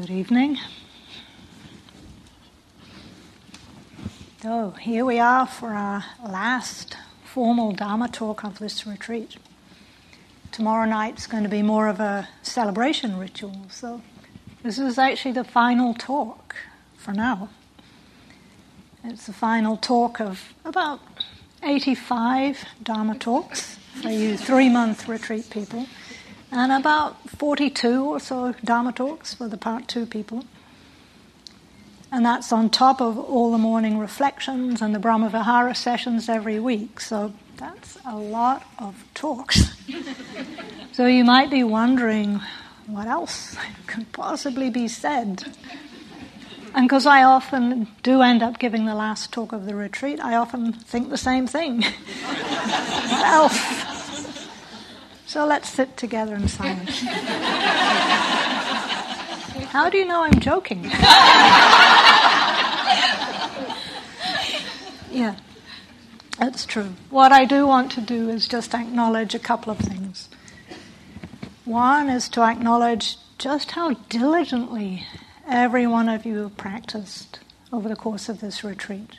Good evening. So, here we are for our last formal Dharma talk of this retreat. Tomorrow night's going to be more of a celebration ritual, so this is actually the final talk for now. It's the final talk of about 85 Dharma talks for you three month retreat people and about 42 or so Dharma talks for the part two people. And that's on top of all the morning reflections and the Brahmavihara sessions every week. So that's a lot of talks. so you might be wondering what else could possibly be said. And because I often do end up giving the last talk of the retreat, I often think the same thing. what else? So let's sit together in silence. How do you know I'm joking? yeah, that's true. What I do want to do is just acknowledge a couple of things. One is to acknowledge just how diligently every one of you have practiced over the course of this retreat.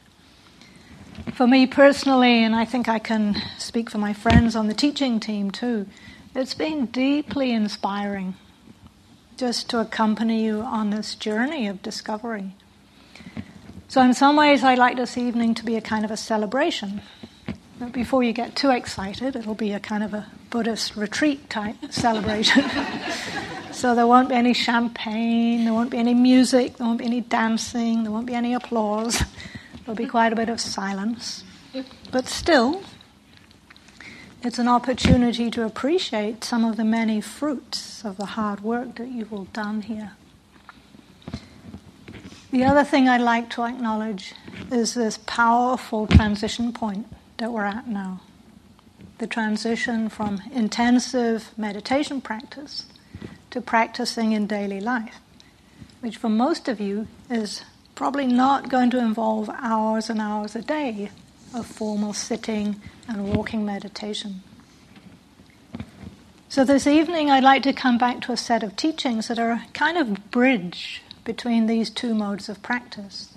For me personally, and I think I can speak for my friends on the teaching team too, it's been deeply inspiring just to accompany you on this journey of discovery. So, in some ways, I'd like this evening to be a kind of a celebration. But before you get too excited, it'll be a kind of a Buddhist retreat type celebration. so, there won't be any champagne, there won't be any music, there won't be any dancing, there won't be any applause. There'll be quite a bit of silence. But still, it's an opportunity to appreciate some of the many fruits of the hard work that you've all done here. The other thing I'd like to acknowledge is this powerful transition point that we're at now. The transition from intensive meditation practice to practicing in daily life, which for most of you is probably not going to involve hours and hours a day of formal sitting and walking meditation. So, this evening, I'd like to come back to a set of teachings that are a kind of bridge between these two modes of practice.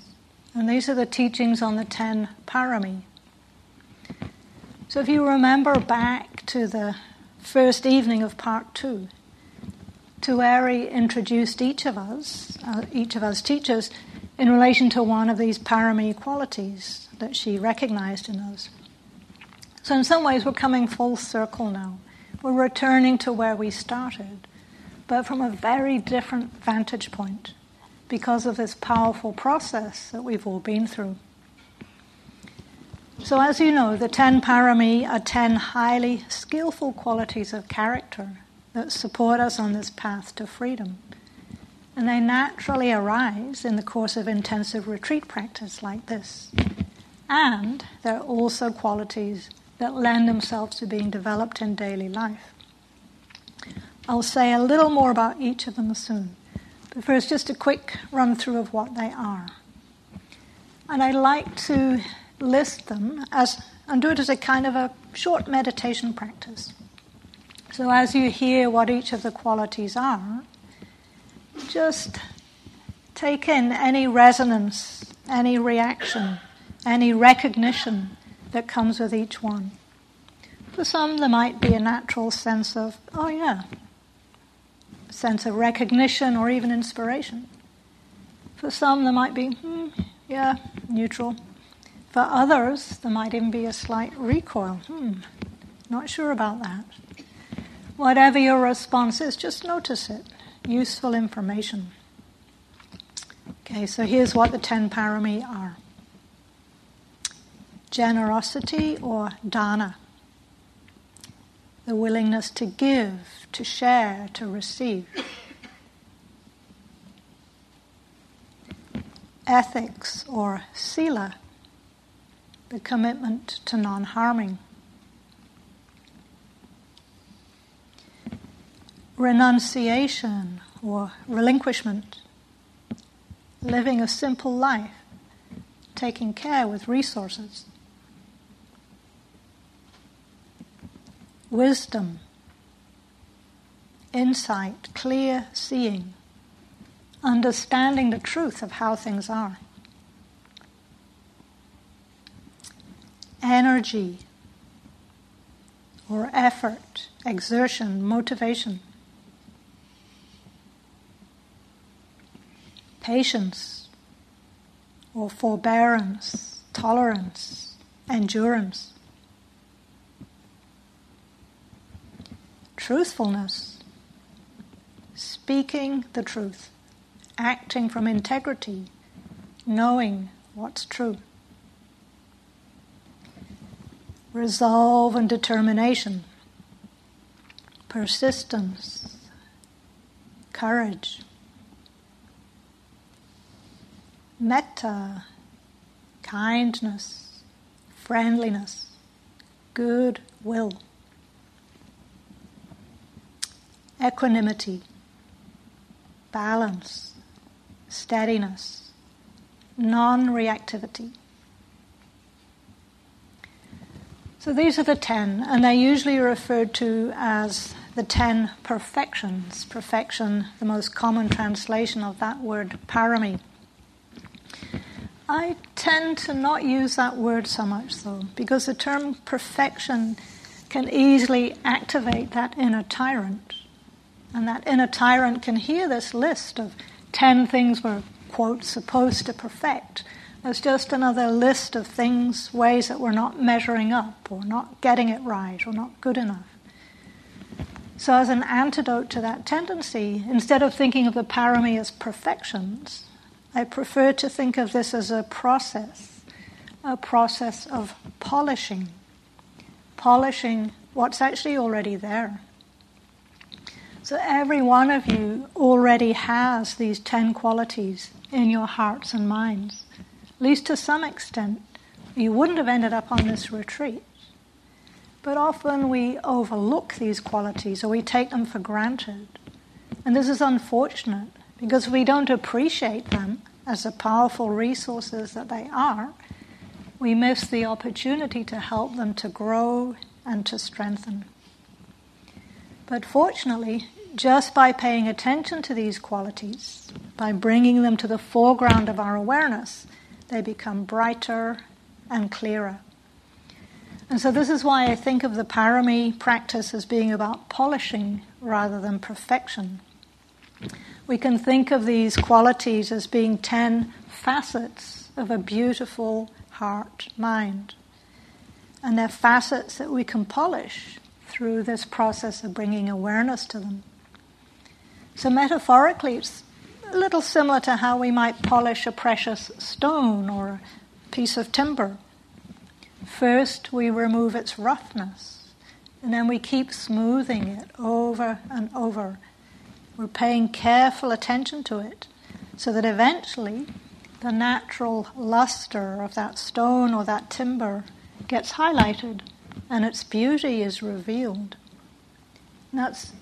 And these are the teachings on the ten parami. So, if you remember back to the first evening of part two, Tuere introduced each of us, uh, each of us teachers, in relation to one of these parami qualities that she recognized in us. So, in some ways, we're coming full circle now. We're returning to where we started, but from a very different vantage point because of this powerful process that we've all been through. So, as you know, the ten parami are ten highly skillful qualities of character that support us on this path to freedom. And they naturally arise in the course of intensive retreat practice like this. And they're also qualities that lend themselves to being developed in daily life. I'll say a little more about each of them soon. But first, just a quick run through of what they are. And I like to list them as, and do it as a kind of a short meditation practice. So as you hear what each of the qualities are, just take in any resonance, any reaction, any recognition that comes with each one. For some, there might be a natural sense of, oh yeah, sense of recognition or even inspiration. For some, there might be, hmm, yeah, neutral. For others, there might even be a slight recoil. Hmm, not sure about that. Whatever your response is, just notice it. Useful information. Okay, so here's what the ten parami are generosity or dana, the willingness to give, to share, to receive. Ethics or sila, the commitment to non harming. Renunciation or relinquishment, living a simple life, taking care with resources. wisdom, insight, clear seeing, understanding the truth of how things are. Energy or effort, exertion, motivation. Patience or forbearance, tolerance, endurance. Truthfulness, speaking the truth, acting from integrity, knowing what's true. Resolve and determination, persistence, courage, metta, kindness, friendliness, good will, equanimity, balance, steadiness, non reactivity. So these are the ten, and they're usually referred to as the ten perfections. Perfection, the most common translation of that word, parami. I tend to not use that word so much, though, because the term perfection can easily activate that inner tyrant. And that inner tyrant can hear this list of 10 things we're, quote, supposed to perfect as just another list of things, ways that we're not measuring up or not getting it right or not good enough. So, as an antidote to that tendency, instead of thinking of the parami as perfections, I prefer to think of this as a process, a process of polishing, polishing what's actually already there. So every one of you already has these 10 qualities in your hearts and minds, at least to some extent. You wouldn't have ended up on this retreat. But often we overlook these qualities or we take them for granted. And this is unfortunate because we don't appreciate them as the powerful resources that they are, we miss the opportunity to help them to grow and to strengthen. But fortunately, just by paying attention to these qualities, by bringing them to the foreground of our awareness, they become brighter and clearer. And so, this is why I think of the parami practice as being about polishing rather than perfection. We can think of these qualities as being ten facets of a beautiful heart mind. And they're facets that we can polish through this process of bringing awareness to them. So, metaphorically, it's a little similar to how we might polish a precious stone or a piece of timber. First, we remove its roughness, and then we keep smoothing it over and over we're paying careful attention to it so that eventually the natural luster of that stone or that timber gets highlighted and its beauty is revealed. And that's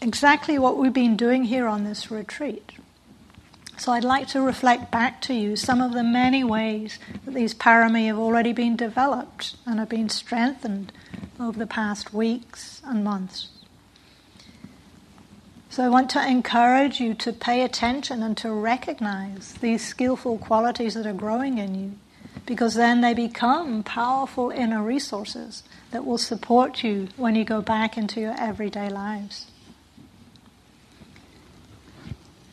exactly what we've been doing here on this retreat. So I'd like to reflect back to you some of the many ways that these parami have already been developed and have been strengthened over the past weeks and months. So I want to encourage you to pay attention and to recognize these skillful qualities that are growing in you, because then they become powerful inner resources that will support you when you go back into your everyday lives.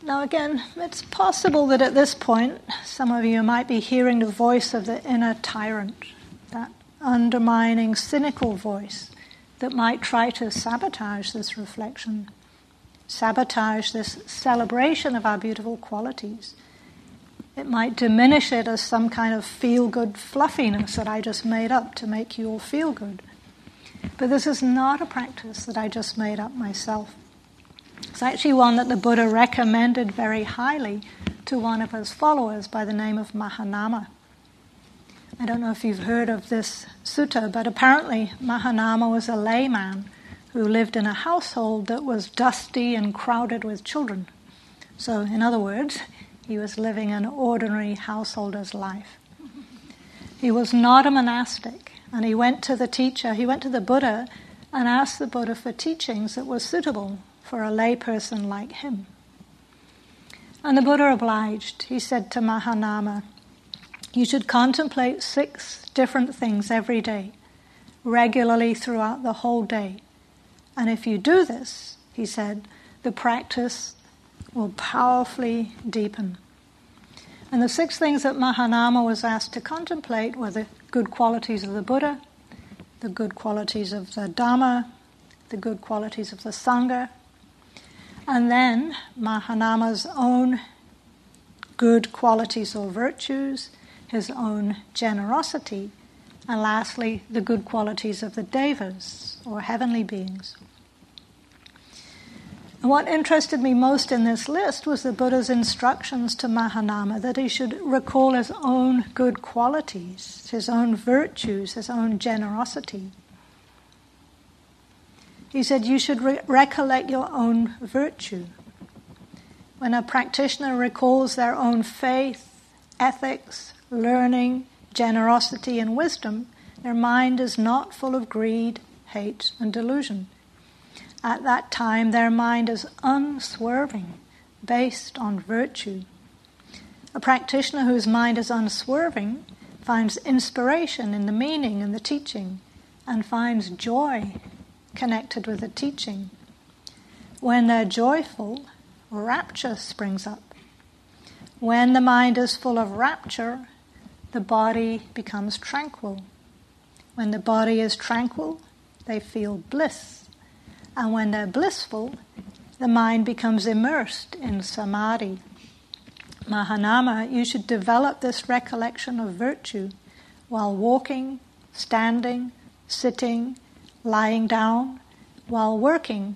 Now, again, it's possible that at this point some of you might be hearing the voice of the inner tyrant, that undermining, cynical voice that might try to sabotage this reflection sabotage this celebration of our beautiful qualities. It might diminish it as some kind of feel good fluffiness that I just made up to make you all feel good. But this is not a practice that I just made up myself. It's actually one that the Buddha recommended very highly to one of his followers by the name of Mahanama. I don't know if you've heard of this sutta, but apparently Mahanama was a layman who lived in a household that was dusty and crowded with children. So, in other words, he was living an ordinary householder's life. He was not a monastic, and he went to the teacher, he went to the Buddha and asked the Buddha for teachings that were suitable for a layperson like him. And the Buddha obliged. He said to Mahanama, You should contemplate six different things every day, regularly throughout the whole day. And if you do this, he said, the practice will powerfully deepen. And the six things that Mahanama was asked to contemplate were the good qualities of the Buddha, the good qualities of the Dhamma, the good qualities of the Sangha, and then Mahanama's own good qualities or virtues, his own generosity, and lastly, the good qualities of the devas or heavenly beings. And what interested me most in this list was the Buddha's instructions to Mahanama that he should recall his own good qualities, his own virtues, his own generosity. He said, You should re- recollect your own virtue. When a practitioner recalls their own faith, ethics, learning, generosity, and wisdom, their mind is not full of greed, hate, and delusion. At that time, their mind is unswerving, based on virtue. A practitioner whose mind is unswerving finds inspiration in the meaning and the teaching and finds joy connected with the teaching. When they're joyful, rapture springs up. When the mind is full of rapture, the body becomes tranquil. When the body is tranquil, they feel bliss. And when they're blissful, the mind becomes immersed in samadhi. Mahanama, you should develop this recollection of virtue while walking, standing, sitting, lying down, while working,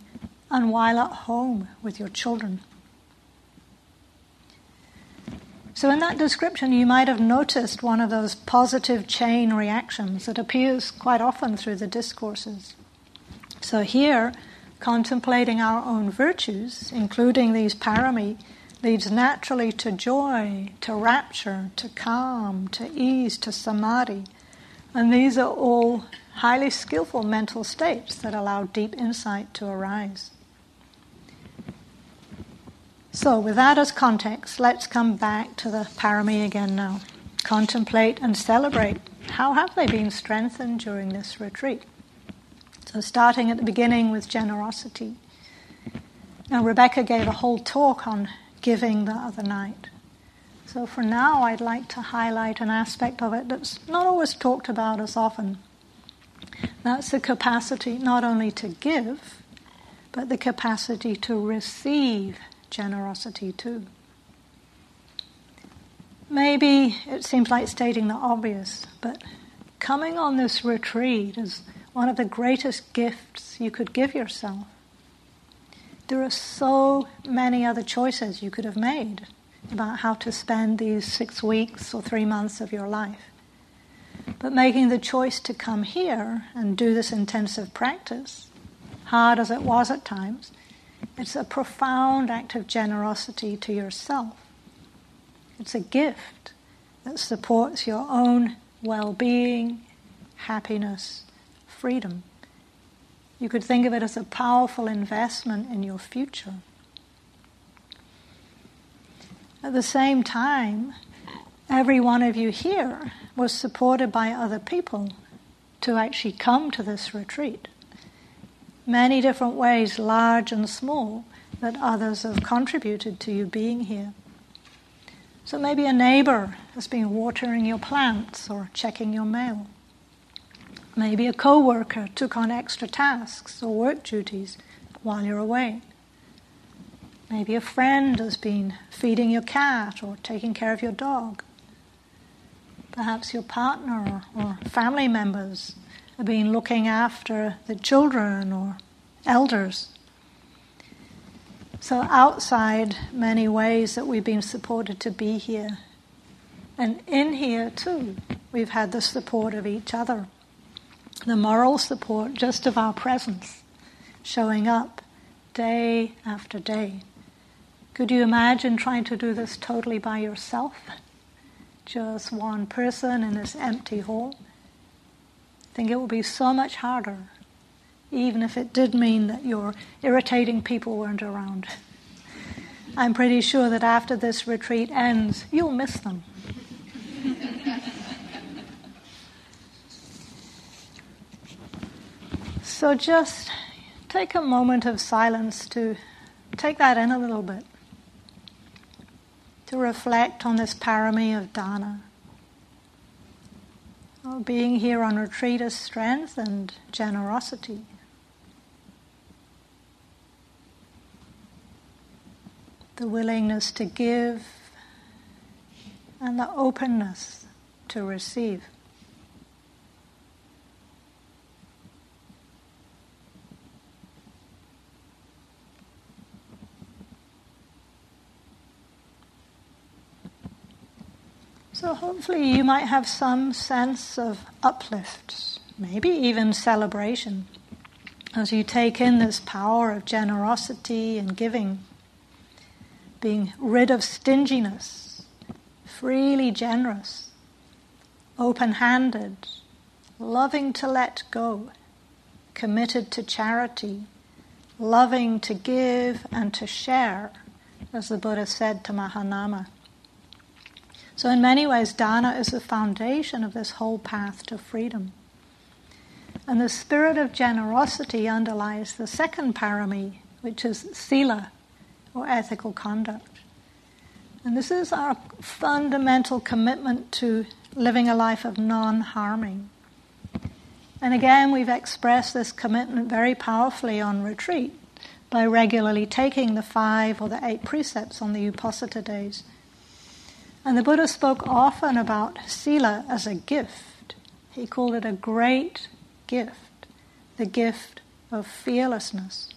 and while at home with your children. So, in that description, you might have noticed one of those positive chain reactions that appears quite often through the discourses. So, here, contemplating our own virtues, including these parami, leads naturally to joy, to rapture, to calm, to ease, to samadhi. And these are all highly skillful mental states that allow deep insight to arise. So, with that as context, let's come back to the parami again now. Contemplate and celebrate. How have they been strengthened during this retreat? So, starting at the beginning with generosity. Now, Rebecca gave a whole talk on giving the other night. So, for now, I'd like to highlight an aspect of it that's not always talked about as often. That's the capacity not only to give, but the capacity to receive generosity too. Maybe it seems like stating the obvious, but coming on this retreat is one of the greatest gifts you could give yourself. There are so many other choices you could have made about how to spend these six weeks or three months of your life. But making the choice to come here and do this intensive practice, hard as it was at times, it's a profound act of generosity to yourself. It's a gift that supports your own well being, happiness, freedom. You could think of it as a powerful investment in your future. At the same time, every one of you here was supported by other people to actually come to this retreat. Many different ways, large and small, that others have contributed to you being here. So maybe a neighbor has been watering your plants or checking your mail. Maybe a co worker took on extra tasks or work duties while you're away. Maybe a friend has been feeding your cat or taking care of your dog. Perhaps your partner or family members have been looking after the children or elders. So, outside many ways that we've been supported to be here. And in here, too, we've had the support of each other the moral support just of our presence showing up day after day. Could you imagine trying to do this totally by yourself? Just one person in this empty hall? I think it would be so much harder, even if it did mean that your irritating people weren't around. I'm pretty sure that after this retreat ends, you'll miss them. So just take a moment of silence to take that in a little bit, to reflect on this parami of dana. Well, being here on retreat is strength and generosity. The willingness to give and the openness to receive. So hopefully you might have some sense of uplift, maybe even celebration, as you take in this power of generosity and giving, being rid of stinginess, freely generous, open handed, loving to let go, committed to charity, loving to give and to share, as the Buddha said to Mahanama. So, in many ways, dana is the foundation of this whole path to freedom. And the spirit of generosity underlies the second parami, which is sila, or ethical conduct. And this is our fundamental commitment to living a life of non harming. And again, we've expressed this commitment very powerfully on retreat by regularly taking the five or the eight precepts on the Uposatha days and the Buddha spoke often about sila as a gift. He called it a great gift, the gift of fearlessness.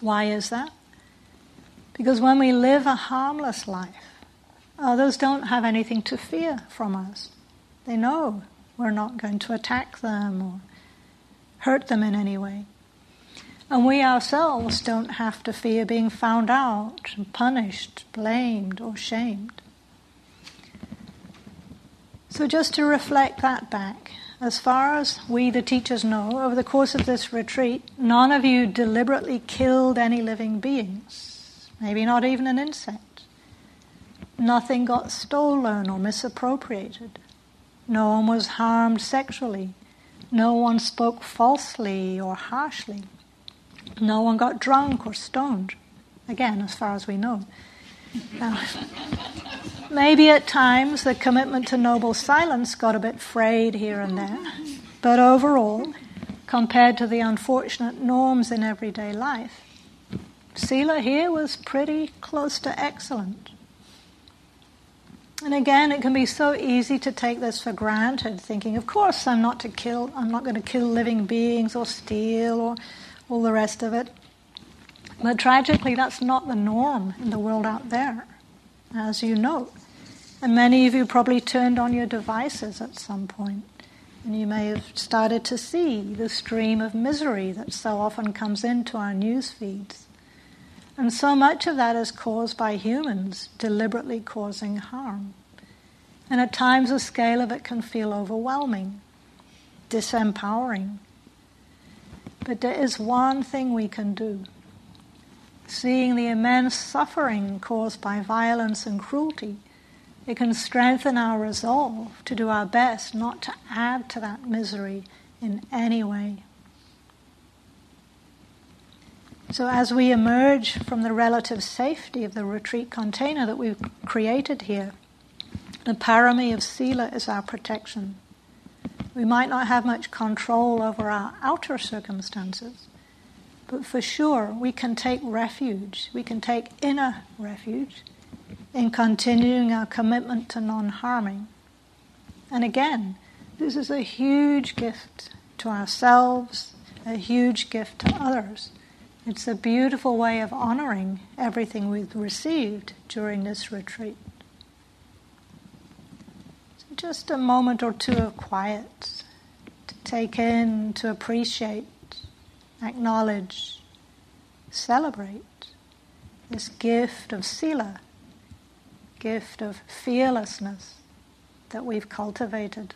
Why is that? Because when we live a harmless life, others don't have anything to fear from us. They know we're not going to attack them or hurt them in any way. And we ourselves don't have to fear being found out, punished, blamed, or shamed. So, just to reflect that back, as far as we, the teachers, know, over the course of this retreat, none of you deliberately killed any living beings, maybe not even an insect. Nothing got stolen or misappropriated. No one was harmed sexually. No one spoke falsely or harshly. No one got drunk or stoned. Again, as far as we know. Now, maybe at times the commitment to noble silence got a bit frayed here and there, but overall, compared to the unfortunate norms in everyday life, Sila here was pretty close to excellent. And again, it can be so easy to take this for granted, thinking, of course, I'm not to kill, I'm not going to kill living beings or steal or all the rest of it. But tragically, that's not the norm in the world out there, as you know. And many of you probably turned on your devices at some point, and you may have started to see the stream of misery that so often comes into our news feeds. And so much of that is caused by humans deliberately causing harm. And at times the scale of it can feel overwhelming, disempowering. But there is one thing we can do seeing the immense suffering caused by violence and cruelty, it can strengthen our resolve to do our best not to add to that misery in any way. So, as we emerge from the relative safety of the retreat container that we've created here, the parami of Sila is our protection. We might not have much control over our outer circumstances, but for sure, we can take refuge, we can take inner refuge in continuing our commitment to non harming. And again, this is a huge gift to ourselves, a huge gift to others. It's a beautiful way of honoring everything we've received during this retreat. So just a moment or two of quiet to take in, to appreciate acknowledge, celebrate this gift of sila, gift of fearlessness that we've cultivated.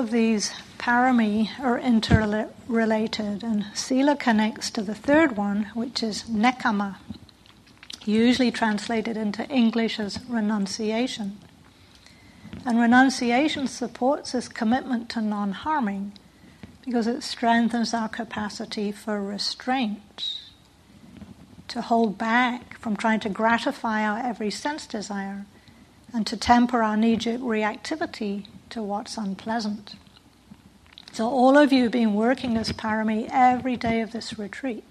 Of these parami are interrelated, and sila connects to the third one, which is nekkhamma, usually translated into English as renunciation. And renunciation supports this commitment to non harming because it strengthens our capacity for restraint, to hold back from trying to gratify our every sense desire, and to temper our knee reactivity to what's unpleasant. So, all of you have been working as parami every day of this retreat.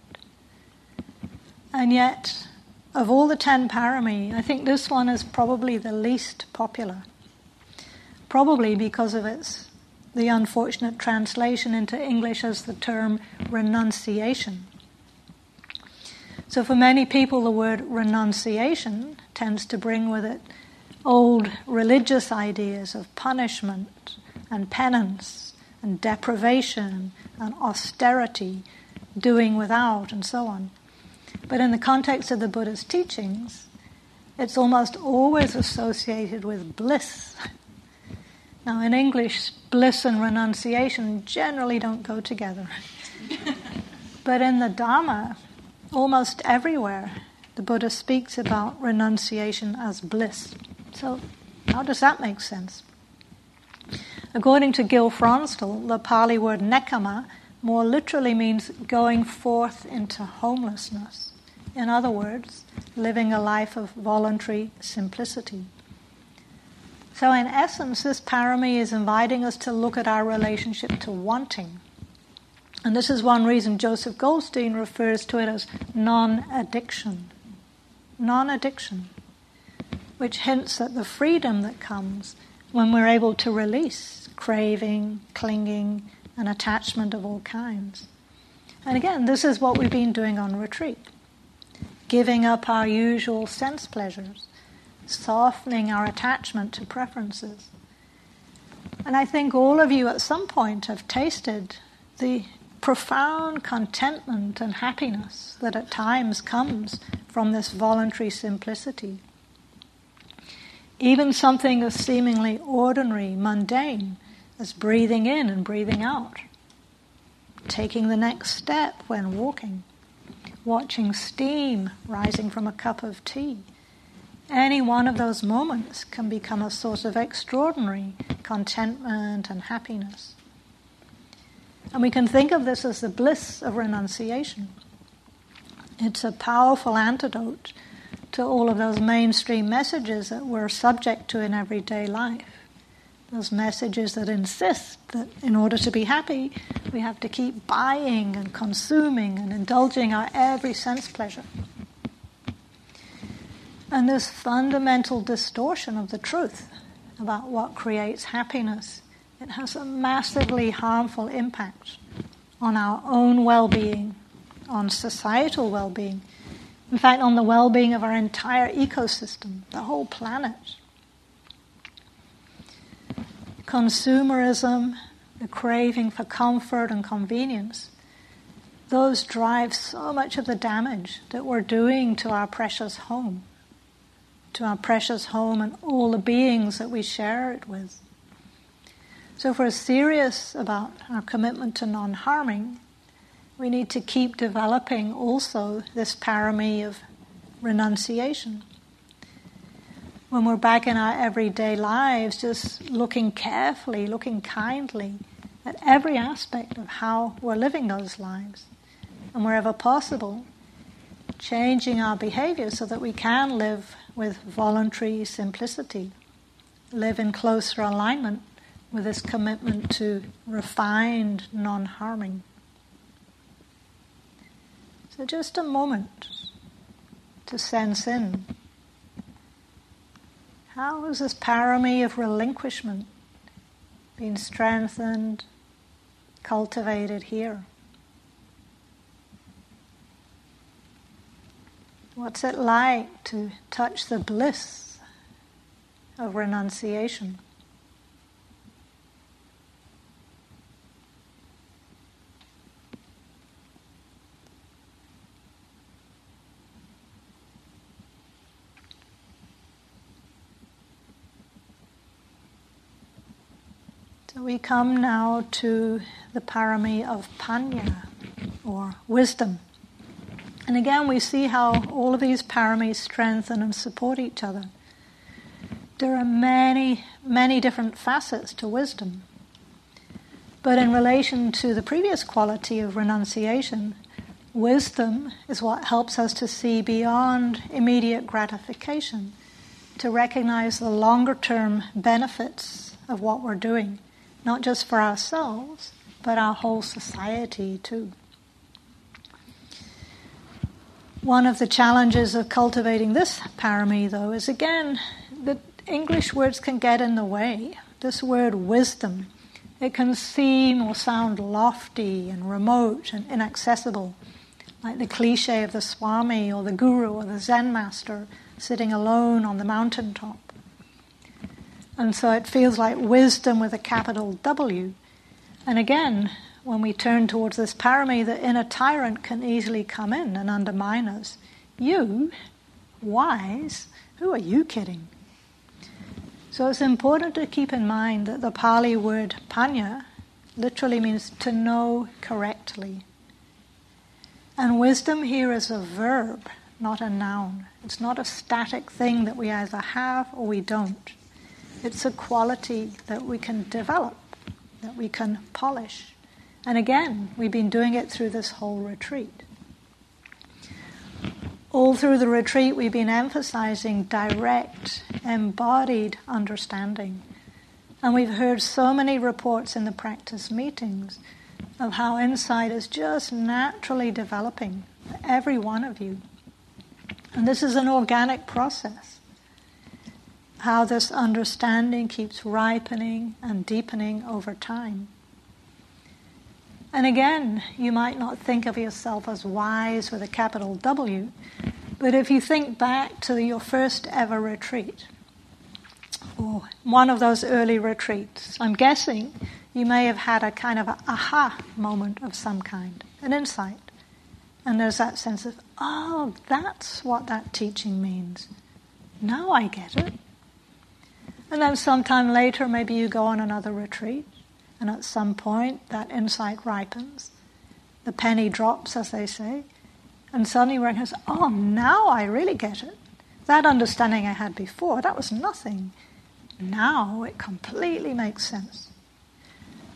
And yet, of all the ten parami, I think this one is probably the least popular. Probably because of its the unfortunate translation into English as the term renunciation. So, for many people, the word renunciation tends to bring with it old religious ideas of punishment and penance and deprivation and austerity, doing without, and so on. But in the context of the Buddha's teachings, it's almost always associated with bliss. Now, in English, bliss and renunciation generally don't go together. but in the Dharma, almost everywhere, the Buddha speaks about renunciation as bliss. So, how does that make sense? According to Gil Fronsdal, the Pali word nekkhamma more literally means going forth into homelessness. In other words, living a life of voluntary simplicity. So, in essence, this parami is inviting us to look at our relationship to wanting. And this is one reason Joseph Goldstein refers to it as non addiction. Non addiction, which hints at the freedom that comes when we're able to release craving, clinging, and attachment of all kinds. And again, this is what we've been doing on retreat giving up our usual sense pleasures softening our attachment to preferences. And I think all of you at some point have tasted the profound contentment and happiness that at times comes from this voluntary simplicity. Even something as seemingly ordinary, mundane, as breathing in and breathing out, taking the next step when walking, watching steam rising from a cup of tea any one of those moments can become a source of extraordinary contentment and happiness. And we can think of this as the bliss of renunciation. It's a powerful antidote to all of those mainstream messages that we're subject to in everyday life. Those messages that insist that in order to be happy, we have to keep buying and consuming and indulging our every sense pleasure. And this fundamental distortion of the truth about what creates happiness, it has a massively harmful impact on our own well being, on societal well being, in fact, on the well being of our entire ecosystem, the whole planet. Consumerism, the craving for comfort and convenience, those drive so much of the damage that we're doing to our precious home to our precious home and all the beings that we share it with. So, if we're serious about our commitment to non harming, we need to keep developing also this parami of renunciation. When we're back in our everyday lives, just looking carefully, looking kindly at every aspect of how we're living those lives. And wherever possible, changing our behavior so that we can live with voluntary simplicity, live in closer alignment with this commitment to refined non harming. So, just a moment to sense in. How has this parami of relinquishment been strengthened, cultivated here? What's it like to touch the bliss of renunciation? So we come now to the parami of panya, or wisdom. And again, we see how all of these paramis strengthen and support each other. There are many, many different facets to wisdom. But in relation to the previous quality of renunciation, wisdom is what helps us to see beyond immediate gratification, to recognize the longer term benefits of what we're doing, not just for ourselves, but our whole society too. One of the challenges of cultivating this parami, though, is again that English words can get in the way. This word wisdom, it can seem or sound lofty and remote and inaccessible, like the cliche of the Swami or the Guru or the Zen master sitting alone on the mountaintop. And so it feels like wisdom with a capital W. And again, when we turn towards this parami, the inner tyrant can easily come in and undermine us. You, wise, who are you kidding? So it's important to keep in mind that the Pali word panya literally means to know correctly. And wisdom here is a verb, not a noun. It's not a static thing that we either have or we don't. It's a quality that we can develop, that we can polish. And again, we've been doing it through this whole retreat. All through the retreat, we've been emphasizing direct, embodied understanding. And we've heard so many reports in the practice meetings of how insight is just naturally developing for every one of you. And this is an organic process. How this understanding keeps ripening and deepening over time. And again, you might not think of yourself as wise with a capital W, but if you think back to your first ever retreat, or one of those early retreats, I'm guessing you may have had a kind of a aha moment of some kind, an insight. And there's that sense of, oh, that's what that teaching means. Now I get it. And then sometime later, maybe you go on another retreat and at some point, that insight ripens. The penny drops, as they say. And suddenly you recognize, oh, now I really get it. That understanding I had before, that was nothing. Now it completely makes sense.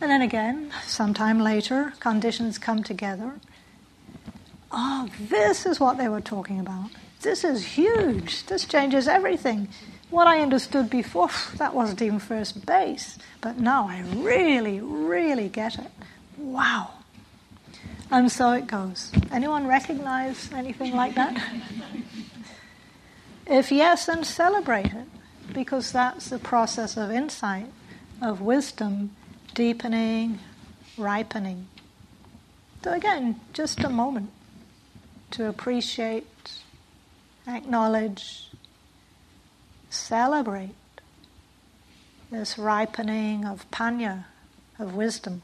And then again, sometime later, conditions come together. Oh, this is what they were talking about. This is huge. This changes everything. What I understood before, that wasn't even first base, but now I really, really get it. Wow. And so it goes. Anyone recognize anything like that? if yes, then celebrate it, because that's the process of insight, of wisdom deepening, ripening. So, again, just a moment to appreciate, acknowledge, celebrate this ripening of panya, of wisdom.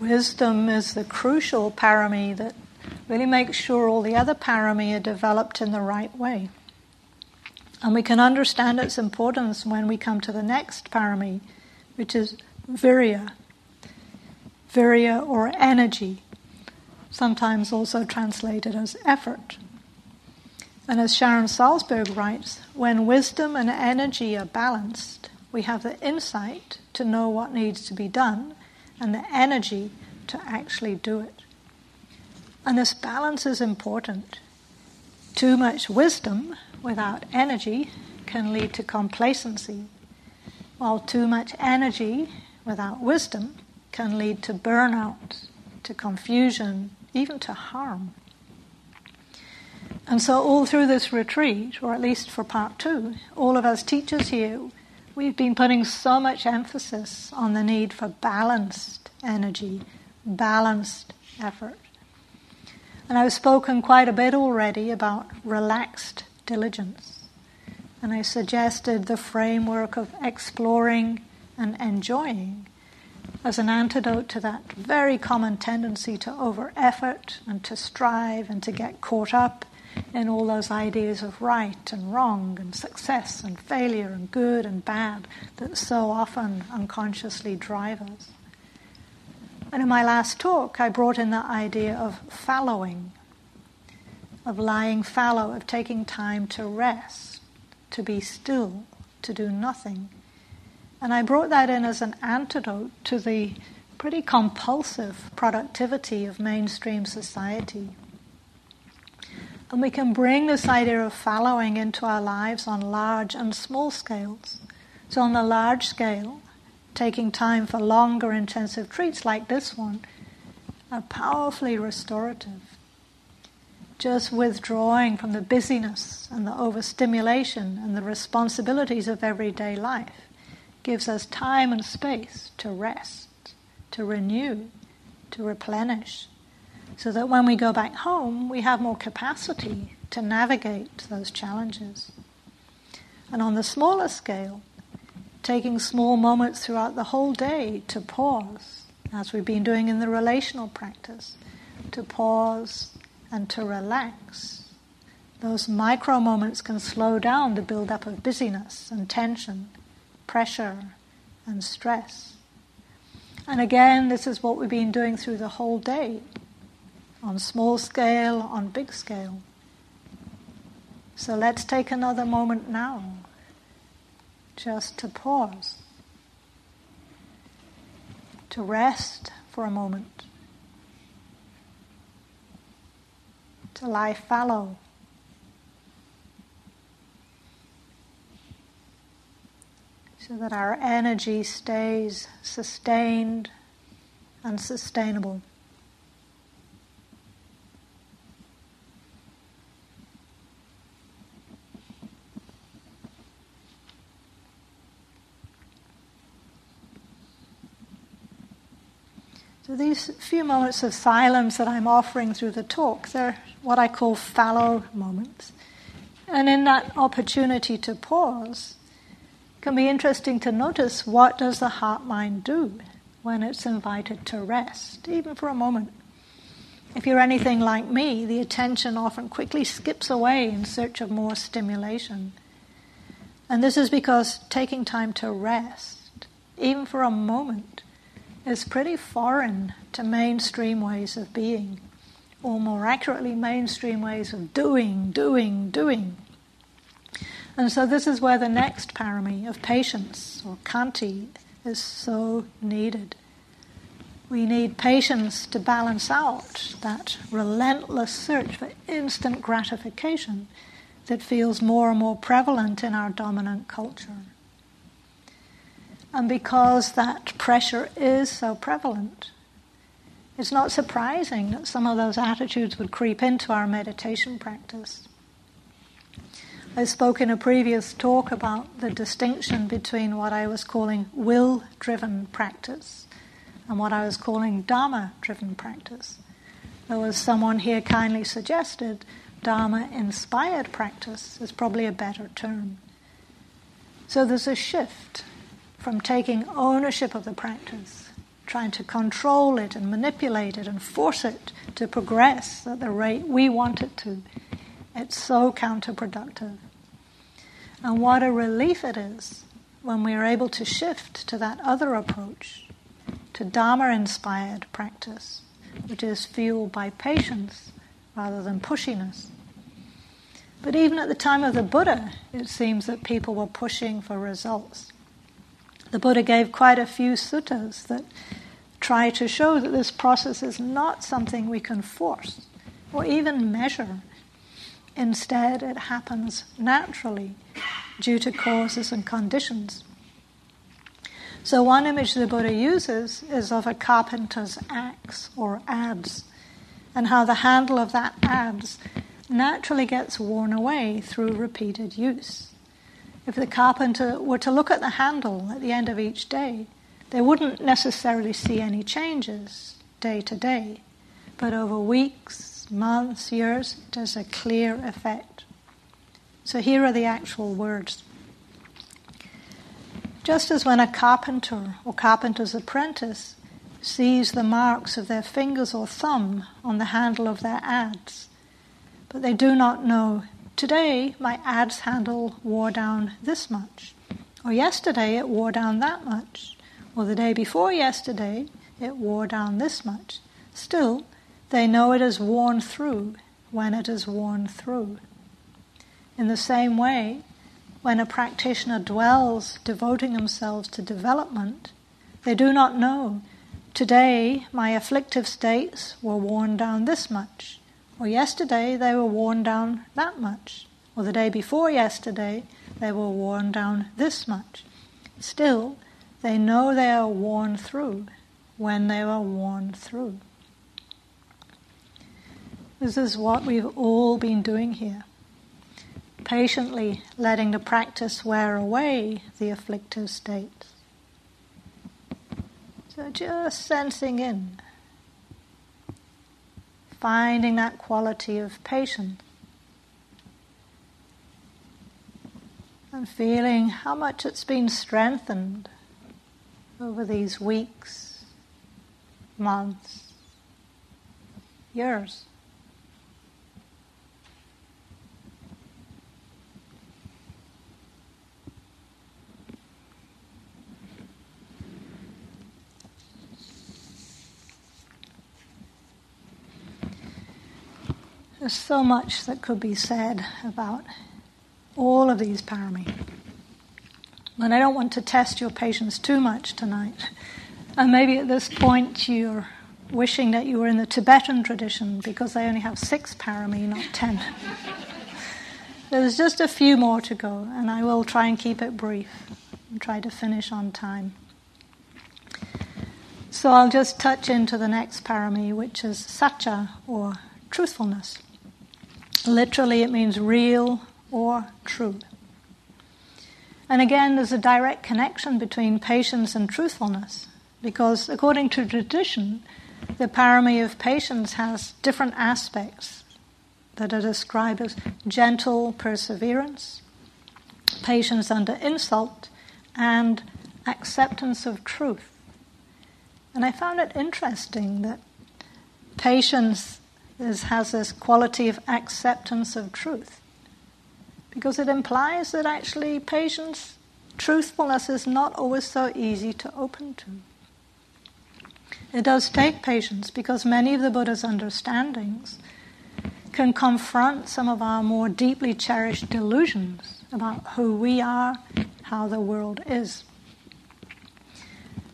Wisdom is the crucial parami that really make sure all the other parami are developed in the right way. And we can understand its importance when we come to the next parami, which is virya. Virya or energy, sometimes also translated as effort. And as Sharon Salzberg writes, when wisdom and energy are balanced, we have the insight to know what needs to be done and the energy to actually do it. And this balance is important. Too much wisdom without energy can lead to complacency, while too much energy without wisdom can lead to burnout, to confusion, even to harm. And so, all through this retreat, or at least for part two, all of us teachers here, we've been putting so much emphasis on the need for balanced energy, balanced effort. And I've spoken quite a bit already about relaxed diligence. And I suggested the framework of exploring and enjoying as an antidote to that very common tendency to over effort and to strive and to get caught up in all those ideas of right and wrong and success and failure and good and bad that so often unconsciously drive us. And in my last talk, I brought in the idea of fallowing, of lying fallow, of taking time to rest, to be still, to do nothing. And I brought that in as an antidote to the pretty compulsive productivity of mainstream society. And we can bring this idea of fallowing into our lives on large and small scales. So, on the large scale, taking time for longer intensive treats like this one are powerfully restorative. Just withdrawing from the busyness and the overstimulation and the responsibilities of everyday life gives us time and space to rest, to renew, to replenish, so that when we go back home, we have more capacity to navigate those challenges. And on the smaller scale, taking small moments throughout the whole day to pause, as we've been doing in the relational practice, to pause and to relax. Those micro moments can slow down the build-up of busyness and tension, pressure and stress. And again, this is what we've been doing through the whole day, on small scale, on big scale. So let's take another moment now just to pause, to rest for a moment, to lie fallow. So that our energy stays sustained and sustainable. So these few moments of silence that I'm offering through the talk, they're what I call fallow moments. And in that opportunity to pause, it can be interesting to notice what does the heart mind do when it's invited to rest, even for a moment. If you're anything like me, the attention often quickly skips away in search of more stimulation. And this is because taking time to rest, even for a moment, is pretty foreign to mainstream ways of being, or more accurately, mainstream ways of doing, doing, doing. And so, this is where the next parami of patience, or khanti is so needed. We need patience to balance out that relentless search for instant gratification that feels more and more prevalent in our dominant culture. And because that pressure is so prevalent, it's not surprising that some of those attitudes would creep into our meditation practice. I spoke in a previous talk about the distinction between what I was calling will driven practice and what I was calling Dharma driven practice. There was someone here kindly suggested Dharma inspired practice is probably a better term. So there's a shift from taking ownership of the practice, trying to control it and manipulate it and force it to progress at the rate we want it to. It's so counterproductive. And what a relief it is when we are able to shift to that other approach, to Dharma inspired practice, which is fueled by patience rather than pushiness. But even at the time of the Buddha, it seems that people were pushing for results. The Buddha gave quite a few suttas that try to show that this process is not something we can force or even measure. Instead, it happens naturally due to causes and conditions. So, one image the Buddha uses is of a carpenter's axe or adze, and how the handle of that adze naturally gets worn away through repeated use. If the carpenter were to look at the handle at the end of each day, they wouldn't necessarily see any changes day to day, but over weeks, months, years, there's a clear effect. So here are the actual words. Just as when a carpenter or carpenter's apprentice sees the marks of their fingers or thumb on the handle of their adze, but they do not know, today my adze handle wore down this much, or yesterday it wore down that much, or the day before yesterday it wore down this much. Still, they know it is worn through when it is worn through. In the same way, when a practitioner dwells devoting themselves to development, they do not know, today my afflictive states were worn down this much, or yesterday they were worn down that much, or the day before yesterday they were worn down this much. Still, they know they are worn through when they are worn through. This is what we've all been doing here patiently letting the practice wear away the afflictive states. So just sensing in, finding that quality of patience, and feeling how much it's been strengthened over these weeks, months, years. There's so much that could be said about all of these parami. And I don't want to test your patience too much tonight. And maybe at this point you're wishing that you were in the Tibetan tradition because they only have six parami, not ten. There's just a few more to go, and I will try and keep it brief and try to finish on time. So I'll just touch into the next parami, which is satya or truthfulness. Literally, it means real or true. And again, there's a direct connection between patience and truthfulness, because according to tradition, the parami of patience has different aspects that are described as gentle perseverance, patience under insult, and acceptance of truth. And I found it interesting that patience has this quality of acceptance of truth. Because it implies that actually patience, truthfulness is not always so easy to open to. It does take patience because many of the Buddha's understandings can confront some of our more deeply cherished delusions about who we are, how the world is.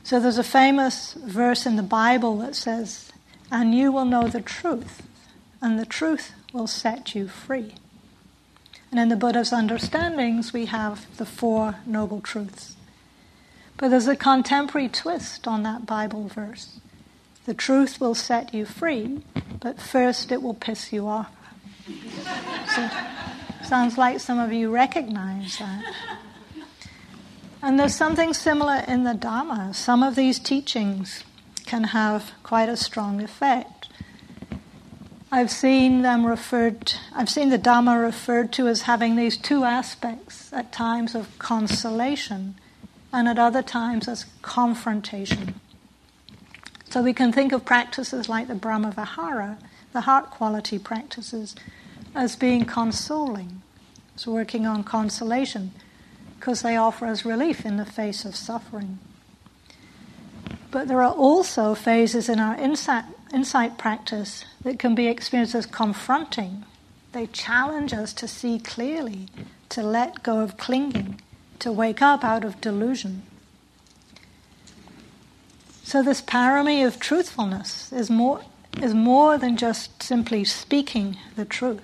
So there's a famous verse in the Bible that says, And you will know the truth, and the truth will set you free. And in the Buddha's understandings, we have the Four Noble Truths. But there's a contemporary twist on that Bible verse. The truth will set you free, but first it will piss you off. so, sounds like some of you recognize that. And there's something similar in the Dharma. Some of these teachings can have quite a strong effect. I've seen them referred, I've seen the Dhamma referred to as having these two aspects at times of consolation and at other times as confrontation. So we can think of practices like the Brahma Vihara, the heart quality practices, as being consoling, as working on consolation, because they offer us relief in the face of suffering. But there are also phases in our insight, insight practice that can be experienced as confronting. They challenge us to see clearly, to let go of clinging, to wake up out of delusion. So, this parami of truthfulness is more, is more than just simply speaking the truth.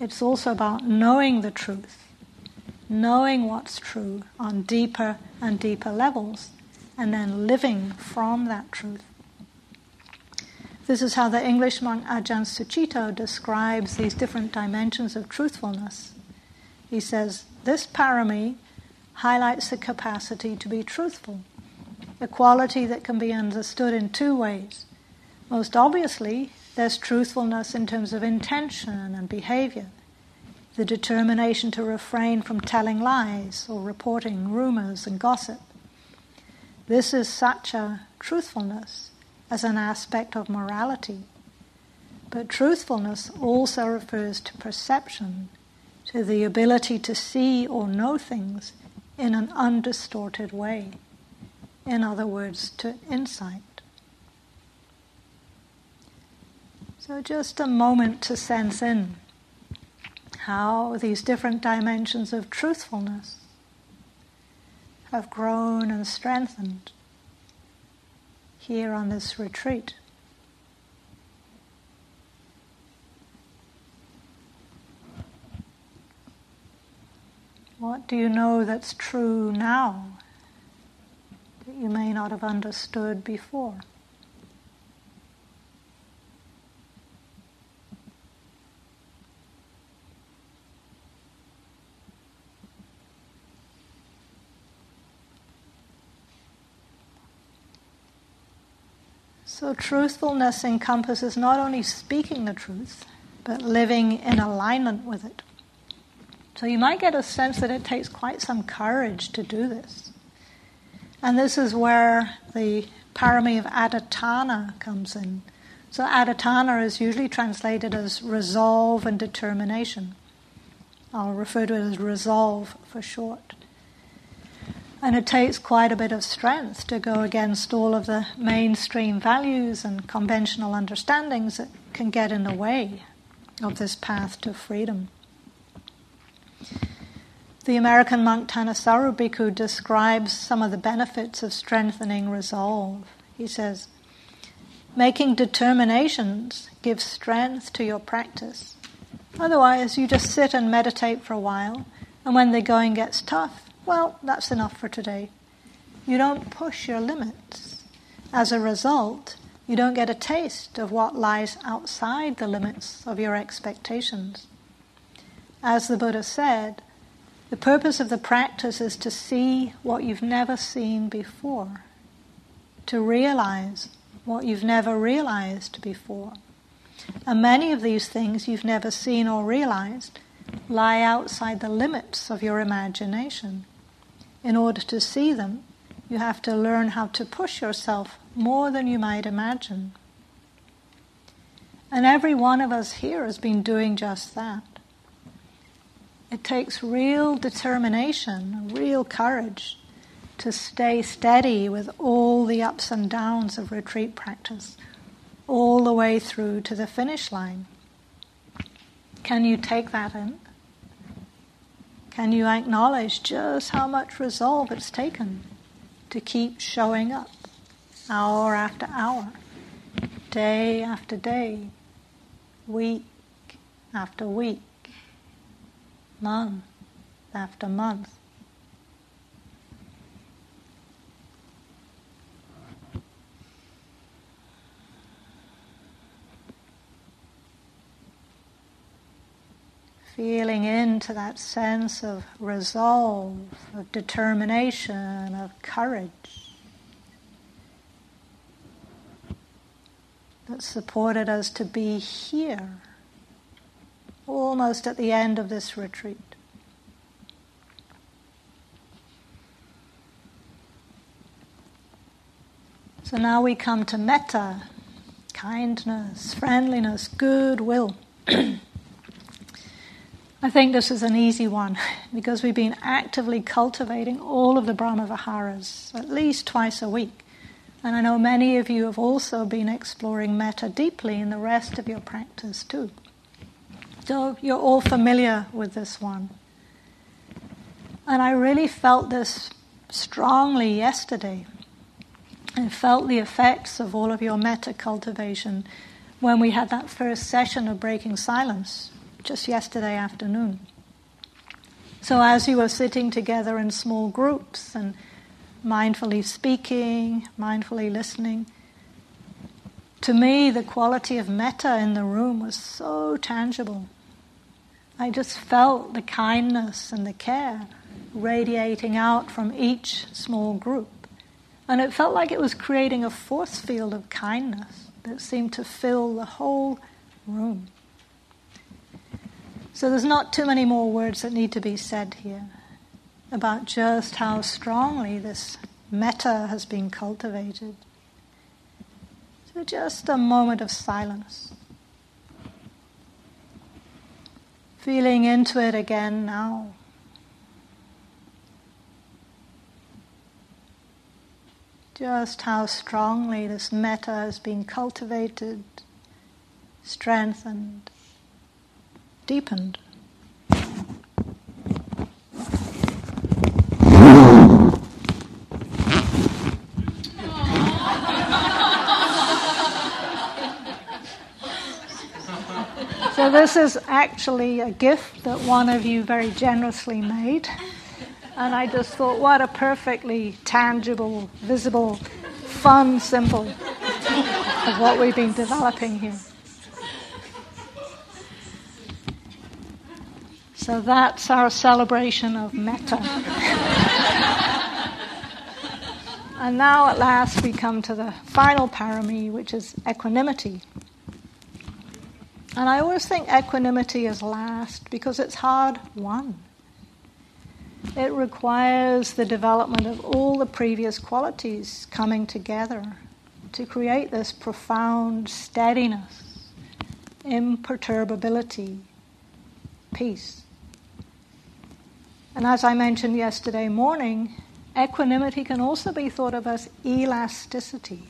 It's also about knowing the truth, knowing what's true on deeper and deeper levels, and then living from that truth. This is how the English monk Ajahn Sucitto describes these different dimensions of truthfulness. He says, This parami highlights the capacity to be truthful, a quality that can be understood in two ways. Most obviously, there's truthfulness in terms of intention and behavior. the determination to refrain from telling lies or reporting rumors and gossip. This is such a truthfulness as an aspect of morality. But truthfulness also refers to perception, to the ability to see or know things in an undistorted way. In other words, to insight. So, just a moment to sense in how these different dimensions of truthfulness have grown and strengthened here on this retreat. What do you know that's true now that you may not have understood before? So, truthfulness encompasses not only speaking the truth, but living in alignment with it. So, you might get a sense that it takes quite some courage to do this. And this is where the parami of adhitthana comes in. So, adhitthana is usually translated as resolve and determination. I'll refer to it as resolve for short. And it takes quite a bit of strength to go against all of the mainstream values and conventional understandings that can get in the way of this path to freedom. The American monk Thanissaro Bhikkhu describes some of the benefits of strengthening resolve. He says, Making determinations gives strength to your practice. Otherwise, you just sit and meditate for a while, and when the going gets tough, well, that's enough for today. You don't push your limits. As a result, you don't get a taste of what lies outside the limits of your expectations. As the Buddha said, the purpose of the practice is to see what you've never seen before, to realize what you've never realized before. And many of these things you've never seen or realized lie outside the limits of your imagination in order to see them, you have to learn how to push yourself more than you might imagine. And every one of us here has been doing just that. It takes real determination, real courage to stay steady with all the ups and downs of retreat practice, all the way through to the finish line. Can you take that in? Can you acknowledge just how much resolve it's taken to keep showing up hour after hour, day after day, week after week, month after month? Feeling into that sense of resolve, of determination, of courage that supported us to be here, almost at the end of this retreat. So now we come to metta, kindness, friendliness, goodwill. I think this is an easy one because we've been actively cultivating all of the Brahma Viharas at least twice a week. And I know many of you have also been exploring metta deeply in the rest of your practice too. So you're all familiar with this one. And I really felt this strongly yesterday. I felt the effects of all of your metta cultivation when we had that first session of breaking silence just yesterday afternoon. So, as you were sitting together in small groups and mindfully speaking, mindfully listening, to me, the quality of metta in the room was so tangible. I just felt the kindness and the care radiating out from each small group. And it felt like it was creating a force field of kindness that seemed to fill the whole room. So there's not too many more words that need to be said here about just how strongly this metta has been cultivated. So just a moment of silence. Feeling into it again now. Just how strongly this metta has been cultivated, strengthened deepened. So, this is actually a gift that one of you very generously made. And I just thought, what a perfectly tangible, visible, fun symbol of what we've been developing here. So that's our celebration of metta. and now at last we come to the final parami, which is equanimity. And I always think equanimity is last because it's hard won. It requires the development of all the previous qualities coming together to create this profound steadiness, imperturbability, peace. And as I mentioned yesterday morning, equanimity can also be thought of as elasticity.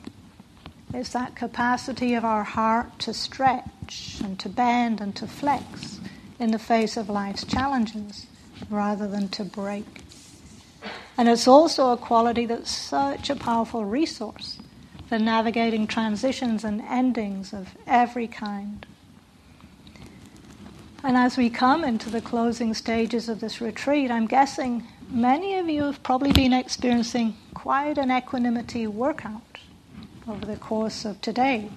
It's that capacity of our heart to stretch and to bend and to flex in the face of life's challenges rather than to break. And it's also a quality that's such a powerful resource for navigating transitions and endings of every kind. And as we come into the closing stages of this retreat, I'm guessing many of you have probably been experiencing quite an equanimity workout over the course of today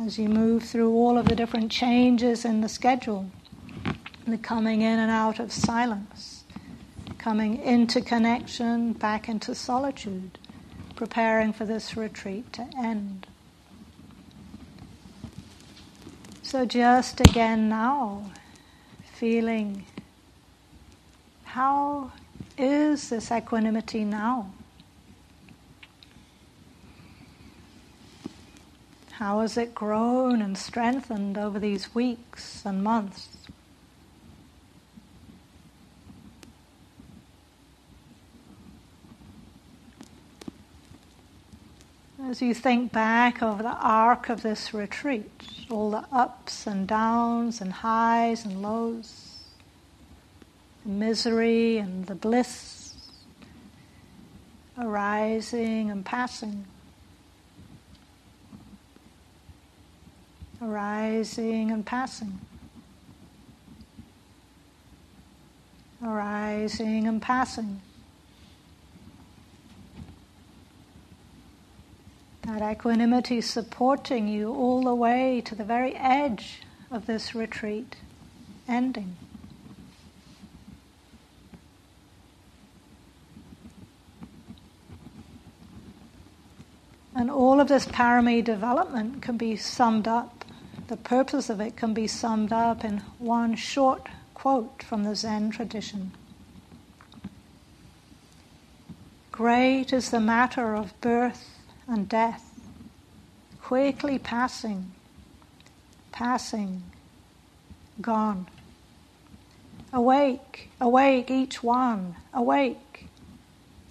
as you move through all of the different changes in the schedule, the coming in and out of silence, coming into connection, back into solitude, preparing for this retreat to end. So, just again now, feeling how is this equanimity now? How has it grown and strengthened over these weeks and months? As you think back over the arc of this retreat, all the ups and downs and highs and lows, the misery and the bliss arising and passing, arising and passing. Arising and passing. That equanimity supporting you all the way to the very edge of this retreat ending. And all of this parami development can be summed up, the purpose of it can be summed up in one short quote from the Zen tradition. Great is the matter of birth and death, quickly passing, passing, gone. Awake, awake, each one, awake.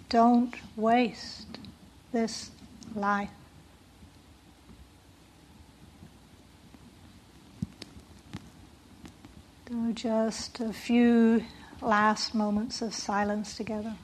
Don't waste this life. Just a few last moments of silence together.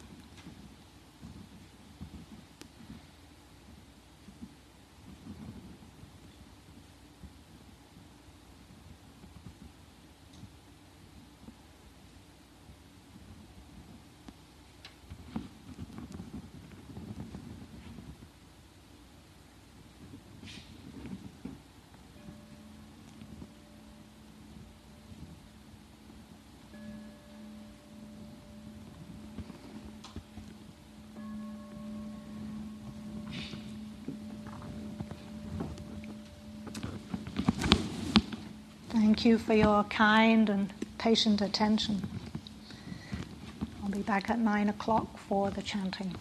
Thank you for your kind and patient attention. I'll be back at nine o'clock for the chanting.